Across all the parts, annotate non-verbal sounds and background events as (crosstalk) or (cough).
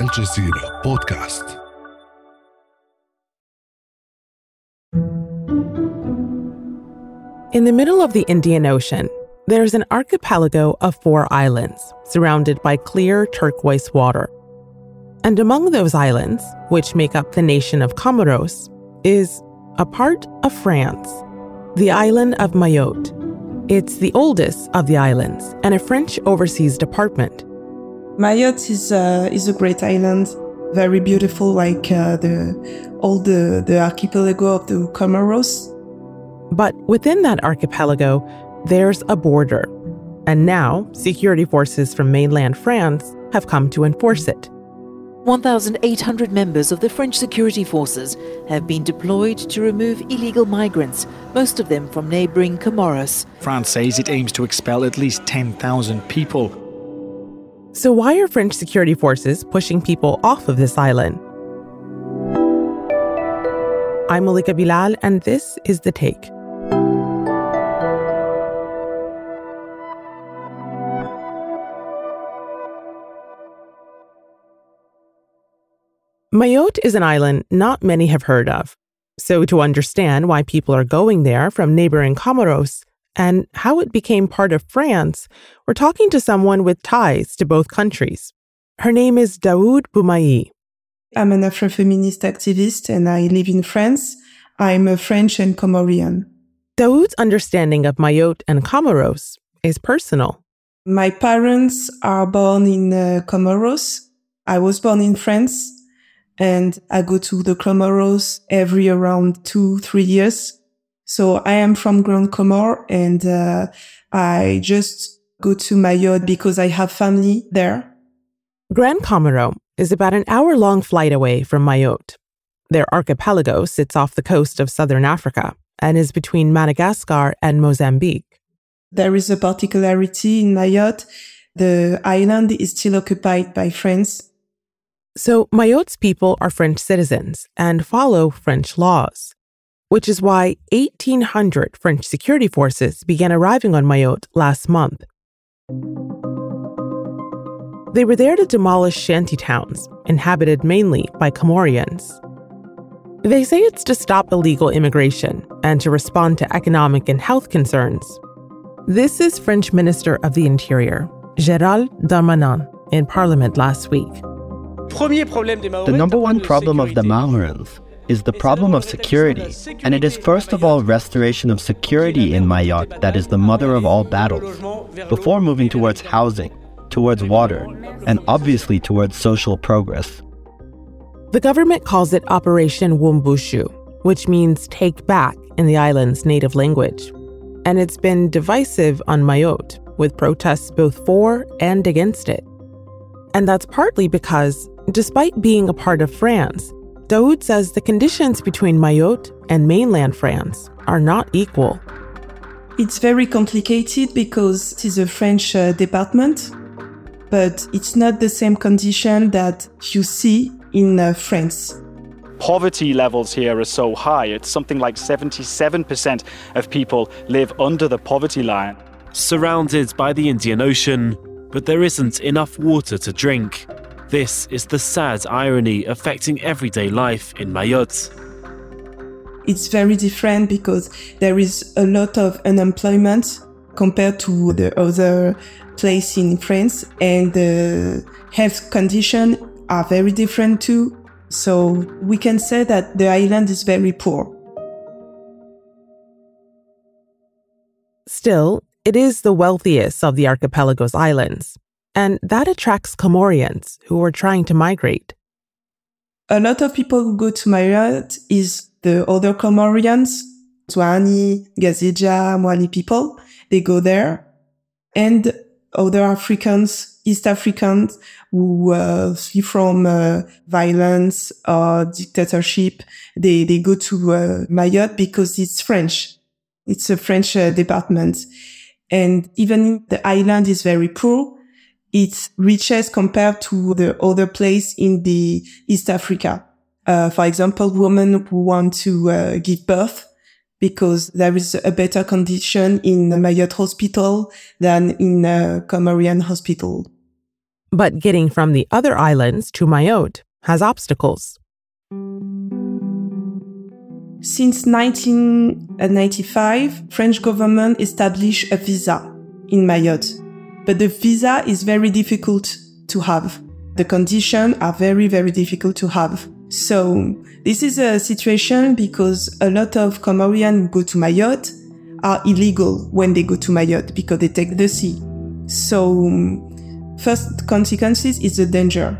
الجزيرة بودكاست In the middle of the Indian Ocean, there's an archipelago of four islands surrounded by clear turquoise water. And among those islands, which make up the nation of Comoros, is a part of France, the island of Mayotte. It's the oldest of the islands and a French overseas department. Mayotte is a, is a great island, very beautiful, like uh, the all the, the archipelago of the Comoros. But within that archipelago, there's a border. And now, security forces from mainland France have come to enforce it. 1,800 members of the French security forces have been deployed to remove illegal migrants, most of them from neighbouring Comoros. France says it aims to expel at least 10,000 people. So, why are French security forces pushing people off of this island? I'm Malika Bilal, and this is The Take. Mayotte is an island not many have heard of. So, to understand why people are going there from neighboring Comoros and how it became part of France, we're talking to someone with ties to both countries. Her name is Dawud Bumaye. I'm an Afrofeminist activist and I live in France. I'm a French and Comorian. Dawud's understanding of Mayotte and Comoros is personal. My parents are born in uh, Comoros. I was born in France and I go to the Comoros every around two, three years. So I am from Grand Comore and uh, I just go to Mayotte because I have family there. Grand Comoro is about an hour long flight away from Mayotte. Their archipelago sits off the coast of southern Africa and is between Madagascar and Mozambique. There is a particularity in Mayotte. The island is still occupied by France so, Mayotte's people are French citizens and follow French laws, which is why 1,800 French security forces began arriving on Mayotte last month. They were there to demolish shanty towns, inhabited mainly by Comorians. They say it's to stop illegal immigration and to respond to economic and health concerns. This is French Minister of the Interior, Gérald Darmanin, in Parliament last week. The number one problem of the Mahorans is the problem of security, and it is first of all restoration of security in Mayotte that is the mother of all battles, before moving towards housing, towards water, and obviously towards social progress. The government calls it Operation Wuambushu, which means take back in the island's native language. And it's been divisive on Mayotte, with protests both for and against it. And that's partly because Despite being a part of France, Daoud says the conditions between Mayotte and mainland France are not equal. It's very complicated because it is a French uh, department, but it's not the same condition that you see in uh, France. Poverty levels here are so high. It's something like 77% of people live under the poverty line. Surrounded by the Indian Ocean, but there isn't enough water to drink. This is the sad irony affecting everyday life in Mayotte. It's very different because there is a lot of unemployment compared to the other place in France and the health conditions are very different too. So we can say that the island is very poor. Still, it is the wealthiest of the archipelago's islands and that attracts Comorians who are trying to migrate. A lot of people who go to Mayotte is the other Comorians, Zouani, Gazidja, Mwani people. They go there and other Africans, East Africans who uh, flee from uh, violence or dictatorship. They, they go to uh, Mayotte because it's French. It's a French uh, department. And even the island is very poor its riches compared to the other place in the East Africa. Uh, for example, women who want to uh, give birth because there is a better condition in Mayotte hospital than in a Comorian hospital. But getting from the other islands to Mayotte has obstacles. Since 1995, French government established a visa in Mayotte. But the visa is very difficult to have. The conditions are very, very difficult to have. So this is a situation because a lot of Comorian go to Mayotte are illegal when they go to Mayotte because they take the sea. So first consequences is the danger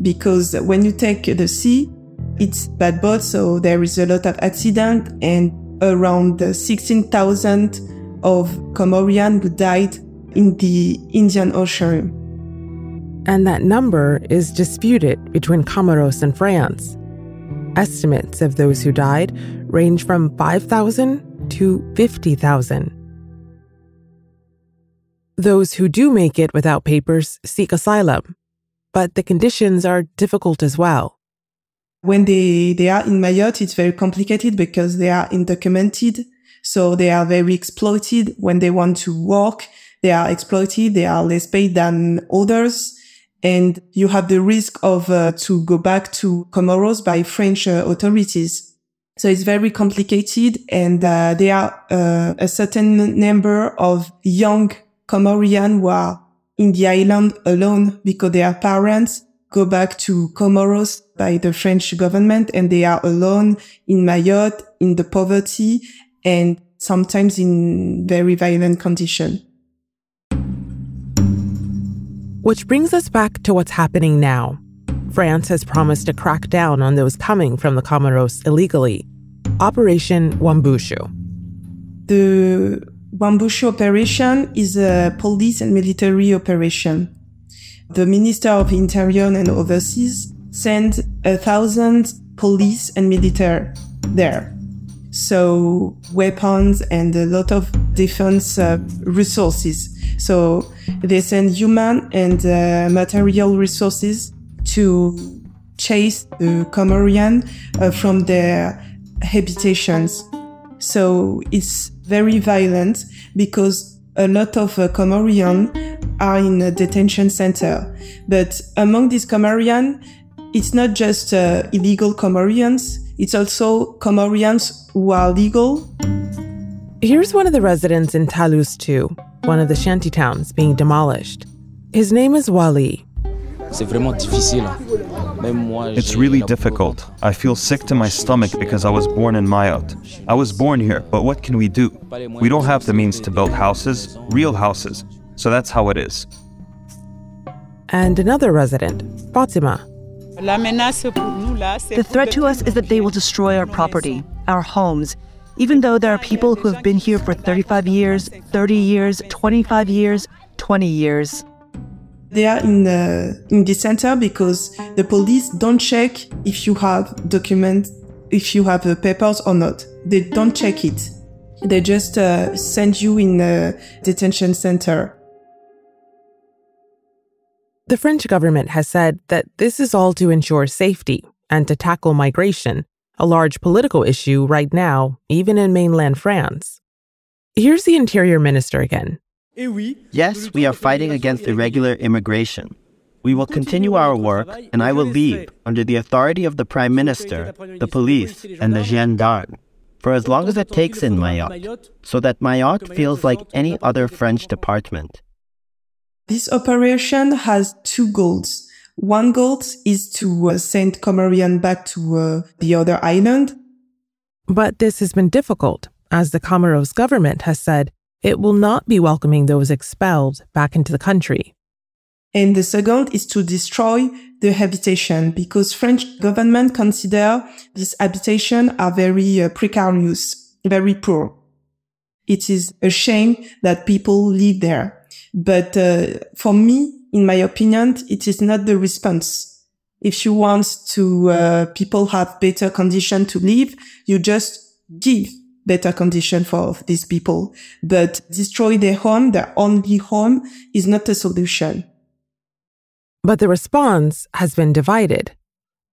because when you take the sea, it's bad boat, so there is a lot of accident and around 16,000 of Comorian who died in the Indian Ocean. And that number is disputed between Comoros and France. Estimates of those who died range from 5,000 to 50,000. Those who do make it without papers seek asylum, but the conditions are difficult as well. When they, they are in Mayotte, it's very complicated because they are undocumented. So they are very exploited when they want to work. They are exploited. They are less paid than others. And you have the risk of uh, to go back to Comoros by French uh, authorities. So it's very complicated. And uh, there are uh, a certain number of young Comorian who are in the island alone because their parents go back to Comoros by the French government and they are alone in Mayotte in the poverty and sometimes in very violent condition. Which brings us back to what's happening now. France has promised to crack down on those coming from the Comoros illegally. Operation Wuambushu. The Wuambushu operation is a police and military operation. The Minister of Interior and Overseas sent a thousand police and military there. So weapons and a lot of defense uh, resources. So they send human and uh, material resources to chase the Comorian uh, from their habitations. So it's very violent because a lot of uh, Comorian are in a detention center. But among these Comorian, it's not just uh, illegal Comorians, it's also Comorians who are legal. Here's one of the residents in Talus 2, one of the shanty towns being demolished. His name is Wali. It's really difficult. I feel sick to my stomach because I was born in Mayotte. I was born here, but what can we do? We don't have the means to build houses, real houses. So that's how it is. And another resident, Fatima. The threat to us is that they will destroy our property, our homes, even though there are people who have been here for 35 years, 30 years, 25 years, 20 years. They are in the, in the center because the police don't check if you have documents, if you have uh, papers or not. They don't check it. They just uh, send you in a detention center. The French government has said that this is all to ensure safety and to tackle migration, a large political issue right now, even in mainland France. Here's the Interior Minister again. Yes, we are fighting against irregular immigration. We will continue our work, and I will leave under the authority of the Prime Minister, the police, and the gendarmes for as long as it takes in Mayotte, so that Mayotte feels like any other French department. This operation has two goals. One goal is to uh, send Comorian back to uh, the other island. But this has been difficult, as the Comoros government has said it will not be welcoming those expelled back into the country. And the second is to destroy the habitation because French government consider this habitation are very uh, precarious, very poor. It is a shame that people live there. But uh, for me, in my opinion, it is not the response. If you want to uh, people have better condition to live, you just give better condition for these people. But destroy their home, their only home, is not a solution. But the response has been divided.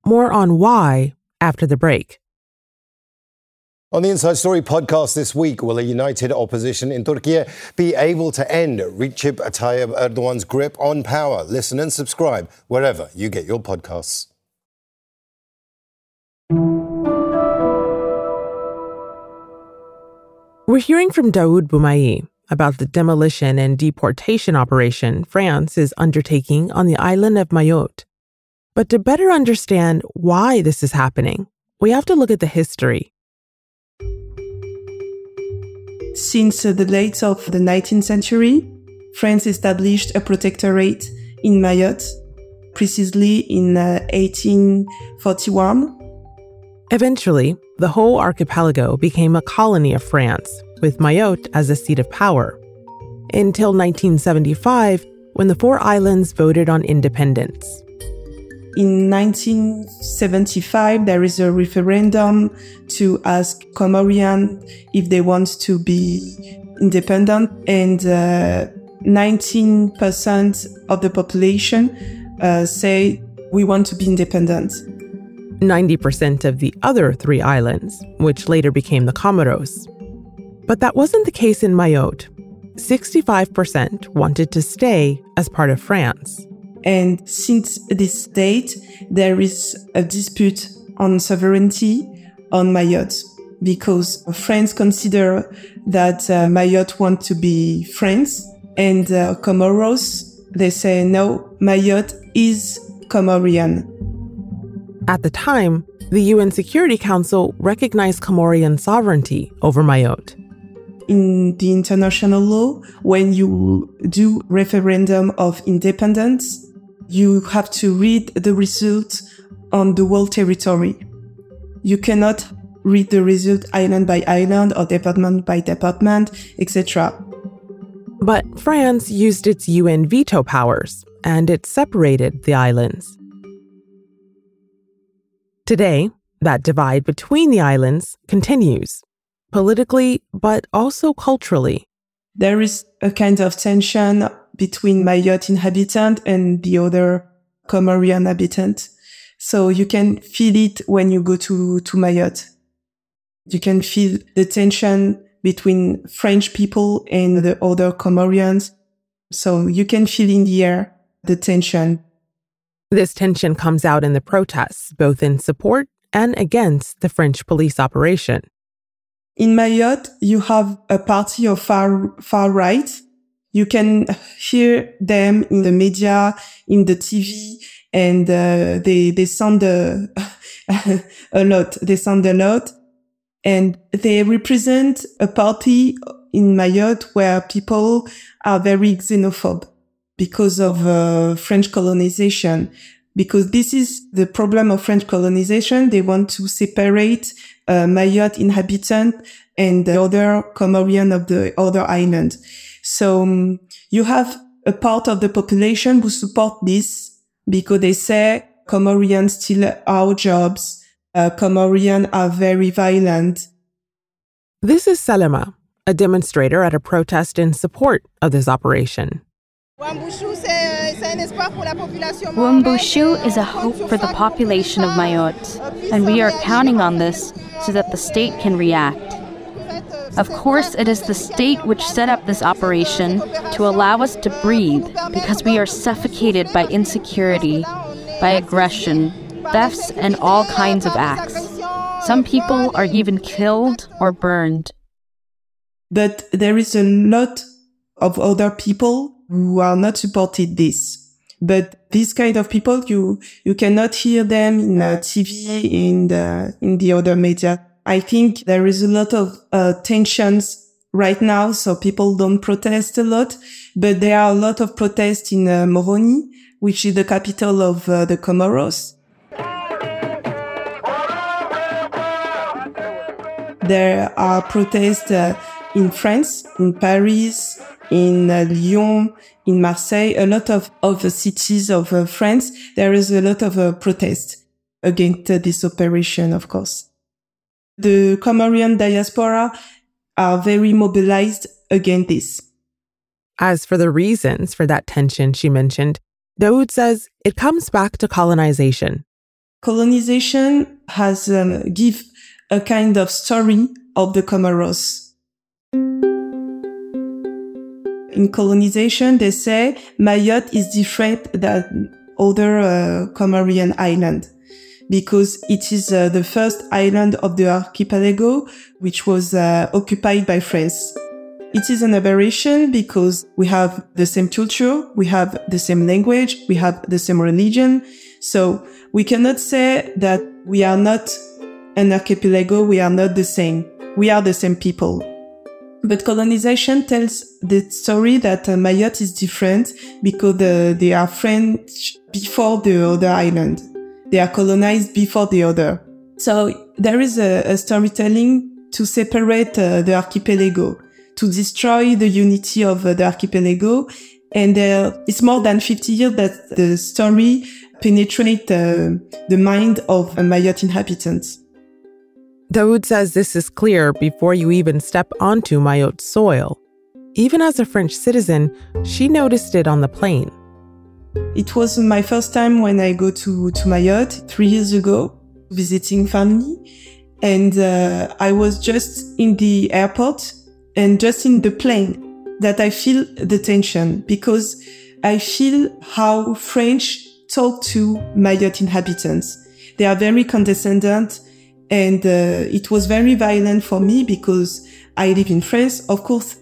More on why after the break. On the Inside Story podcast this week, will a united opposition in Turkey be able to end Recep Tayyip Erdogan's grip on power? Listen and subscribe wherever you get your podcasts. We're hearing from Dawud Bumaye about the demolition and deportation operation France is undertaking on the island of Mayotte. But to better understand why this is happening, we have to look at the history Since the late of the 19th century, France established a protectorate in Mayotte, precisely in uh, 1841. Eventually, the whole archipelago became a colony of France, with Mayotte as a seat of power. Until 1975, when the four islands voted on independence. In 1975, there is a referendum to ask Comorian if they want to be independent, and uh, 19% of the population uh, say we want to be independent. 90% of the other three islands, which later became the Comoros. But that wasn't the case in Mayotte. 65% wanted to stay as part of France. And since this date, there is a dispute on sovereignty on Mayotte because France consider that uh, Mayotte want to be France and uh, Comoros, they say no, Mayotte is Comorian. At the time, the UN Security Council recognized Comorian sovereignty over Mayotte. In the international law, when you do referendum of independence, you have to read the result on the whole territory. You cannot read the result island by island or department by department, etc. But France used its UN veto powers and it separated the islands. Today, that divide between the islands continues, politically, but also culturally. There is a kind of tension between Mayotte inhabitant and the other Comorian habitant. So you can feel it when you go to, to Mayotte. You can feel the tension between French people and the other Comorians. So you can feel in the air the tension. This tension comes out in the protests, both in support and against the French police operation. In Mayotte, you have a party of far, far right you can hear them in the media, in the TV, and uh, they they sound uh, (laughs) a lot. They sound a lot, and they represent a party in Mayotte where people are very xenophobe because of uh, French colonization. Because this is the problem of French colonization. They want to separate uh, Mayotte inhabitant and the other Comorian of the other island. So um, you have a part of the population who support this because they say Comorians steal our jobs. Uh, Comorians are very violent. This is Salema, a demonstrator at a protest in support of this operation. Wuambushu is a hope for the population of Mayotte, and we are counting on this so that the state can react. Of course, it is the state which set up this operation to allow us to breathe because we are suffocated by insecurity, by aggression, thefts, and all kinds of acts. Some people are even killed or burned. But there is a lot of other people who are not supported this. But these kind of people, you, you cannot hear them in uh, TV, in the, in the other media. I think there is a lot of uh, tensions right now, so people don't protest a lot, but there are a lot of protests in uh, Moroni, which is the capital of uh, the Comoros. There are protests uh, in France, in Paris, in uh, Lyon, in Marseille, a lot of, of the cities of uh, France. There is a lot of uh, protest against this operation, of course. The Comorian diaspora are very mobilized against this. As for the reasons for that tension she mentioned, Dawud says it comes back to colonization. Colonization has um, give a kind of story of the Comoros. In colonization, they say Mayotte is different than other uh, Comorian island because it is uh, the first island of the archipelago which was uh, occupied by France. It is an aberration because we have the same culture, we have the same language, we have the same religion. So we cannot say that we are not an archipelago, we are not the same. We are the same people. But colonization tells the story that uh, Mayotte is different because uh, they are French before the other island. They are colonized before the other. So there is a, a storytelling to separate uh, the archipelago, to destroy the unity of uh, the archipelago. And uh, it's more than 50 years that the story penetrates uh, the mind of Mayotte inhabitants. Dawud says this is clear before you even step onto Mayotte soil. Even as a French citizen, she noticed it on the plane. It was my first time when I go to, to Mayotte three years ago, visiting family. And uh, I was just in the airport and just in the plane that I feel the tension because I feel how French talk to Mayotte inhabitants. They are very condescending and uh, it was very violent for me because I live in France. Of course,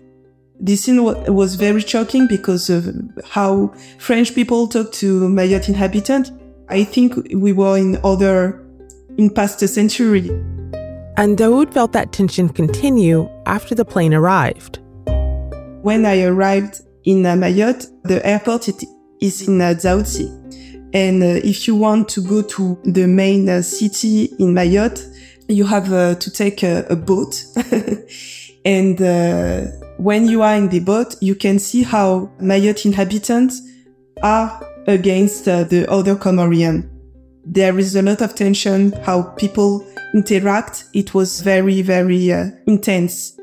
this scene was very shocking because of how French people talk to Mayotte inhabitants. I think we were in other, in past a century. And Dawud felt that tension continue after the plane arrived. When I arrived in uh, Mayotte, the airport is in uh, Dzaoudzi. And uh, if you want to go to the main uh, city in Mayotte, you have uh, to take a, a boat. (laughs) and uh, when you are in the boat, you can see how Mayotte inhabitants are against uh, the other Comorian. There is a lot of tension, how people interact. It was very, very uh, intense.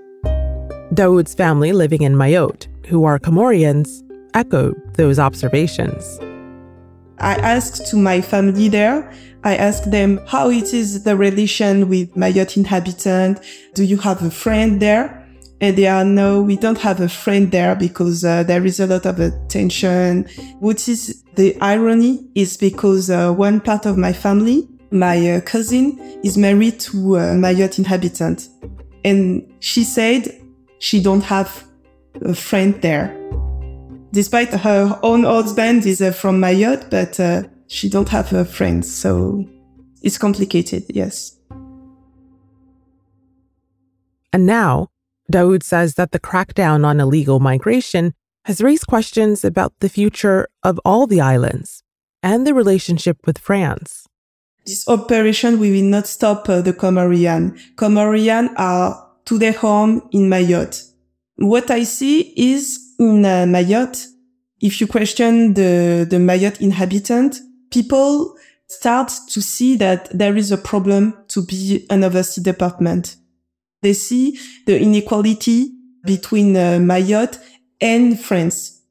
Dawud's family living in Mayotte, who are Comorians, echoed those observations. I asked to my family there, I asked them how it is the relation with Mayotte inhabitant. Do you have a friend there? And they are no, we don't have a friend there because uh, there is a lot of tension. What is the irony is because uh, one part of my family, my uh, cousin, is married to a Mayotte inhabitant, and she said she don't have a friend there despite her own husband is uh, from Mayotte, but uh, she don't have her friends, so it's complicated. Yes. And now, Dawud says that the crackdown on illegal migration has raised questions about the future of all the islands and the relationship with France. This operation we will not stop uh, the Comorian. Comorian are to their home in Mayotte. What I see is in uh, Mayotte, if you question the, the Mayotte inhabitant, people start to see that there is a problem to be an overseas department. They see the inequality between uh, Mayotte and France.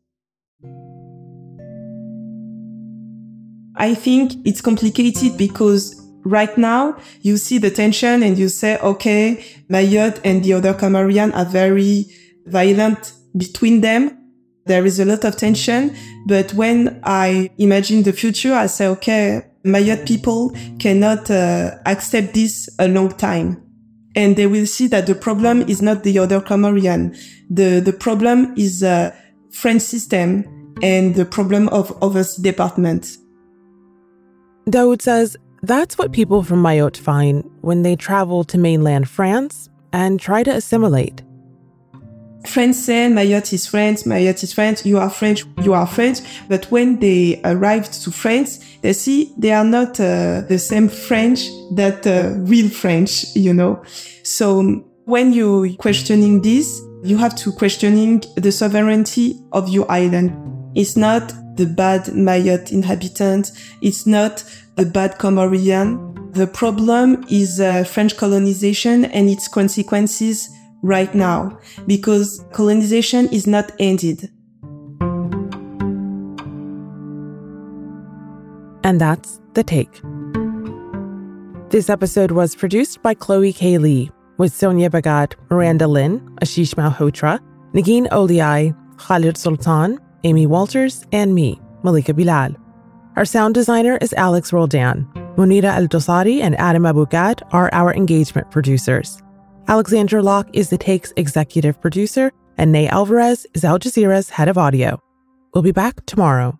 I think it's complicated because right now you see the tension and you say, okay, Mayotte and the other Comorian are very violent between them. There is a lot of tension. But when I imagine the future, I say, okay, Mayotte people cannot uh, accept this a long time. And they will see that the problem is not the other Comorian. The, the problem is a French system and the problem of overseas department. Dawud says that's what people from Mayotte find when they travel to mainland France and try to assimilate. French say Mayotte is French, Mayotte is French, you are French, you are French. But when they arrived to France, they see they are not uh, the same French that uh, real French, you know. So when you questioning this, you have to questioning the sovereignty of your island. It's not the bad Mayotte inhabitant. It's not the bad Comorian. The problem is uh, French colonization and its consequences right now because colonization is not ended. And that's the take. This episode was produced by Chloe K. Li with Sonia Bagat, Miranda Lynn, Ashish Malhotra, Nagin Oliai, Khaled Soltan, Amy Walters, and me, Malika Bilal. Our sound designer is Alex Roldan. Munera Al Dosari and Adam Abou-Gad are our engagement producers. Alexandra Locke is the Takes executive producer, and Ney Alvarez is Al Jazeera's head of audio. We'll be back tomorrow.